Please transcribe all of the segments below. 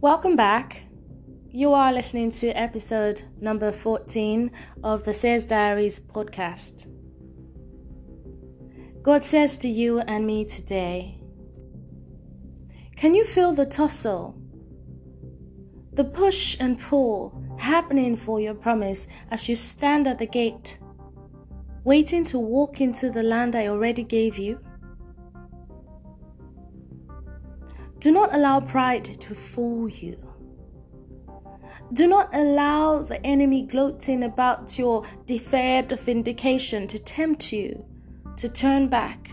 Welcome back. You are listening to episode number 14 of the Seers Diaries podcast. God says to you and me today Can you feel the tussle? The push and pull happening for your promise as you stand at the gate, waiting to walk into the land I already gave you? Do not allow pride to fool you. Do not allow the enemy gloating about your deferred vindication to tempt you to turn back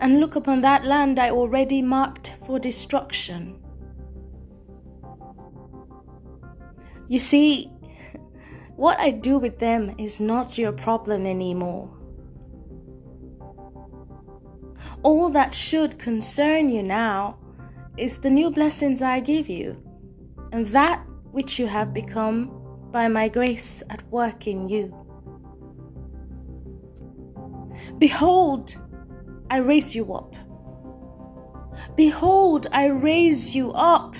and look upon that land I already marked for destruction. You see, what I do with them is not your problem anymore. All that should concern you now is the new blessings I give you, and that which you have become by my grace at work in you. Behold, I raise you up. Behold, I raise you up.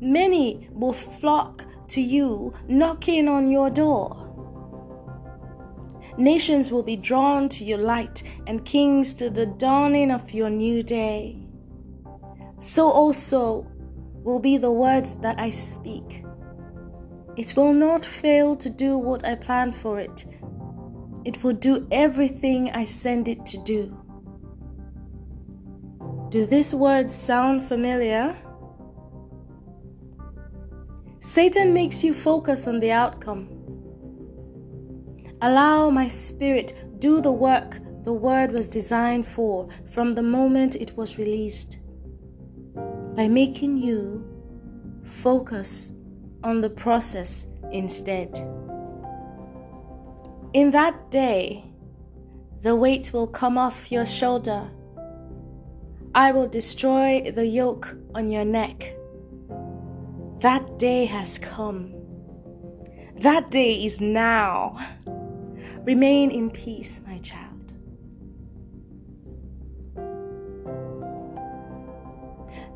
Many will flock to you, knocking on your door. Nations will be drawn to your light, and kings to the dawning of your new day so also will be the words that I speak. It will not fail to do what I plan for it. It will do everything I send it to do. Do these words sound familiar? Satan makes you focus on the outcome. Allow my spirit do the work the word was designed for from the moment it was released by making you focus on the process instead. In that day, the weight will come off your shoulder. I will destroy the yoke on your neck. That day has come. That day is now. Remain in peace, my child.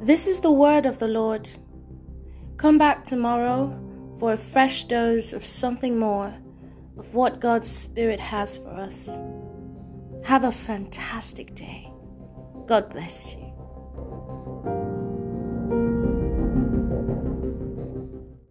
This is the word of the Lord. Come back tomorrow for a fresh dose of something more of what God's Spirit has for us. Have a fantastic day. God bless you.